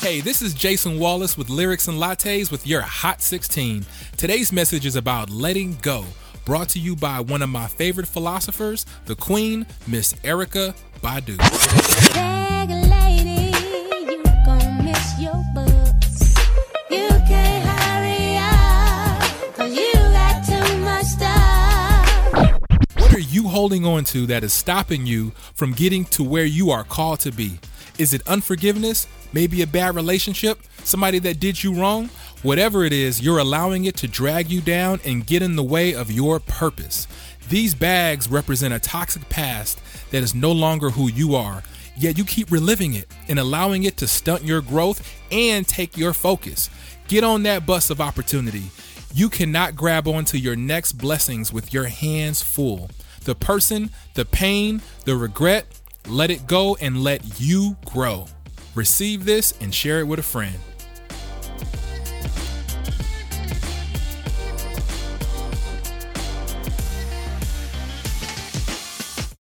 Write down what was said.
Hey, this is Jason Wallace with Lyrics and Lattes with your Hot 16. Today's message is about letting go, brought to you by one of my favorite philosophers, the Queen, Miss Erykah Badu. What are you holding on to that is stopping you from getting to where you are called to be? Is it unforgiveness? Maybe a bad relationship? Somebody that did you wrong? Whatever it is, you're allowing it to drag you down and get in the way of your purpose. These bags represent a toxic past that is no longer who you are, yet you keep reliving it and allowing it to stunt your growth and take your focus. Get on that bus of opportunity. You cannot grab onto your next blessings with your hands full. The person, the pain, the regret, let it go and let you grow. Receive this and share it with a friend.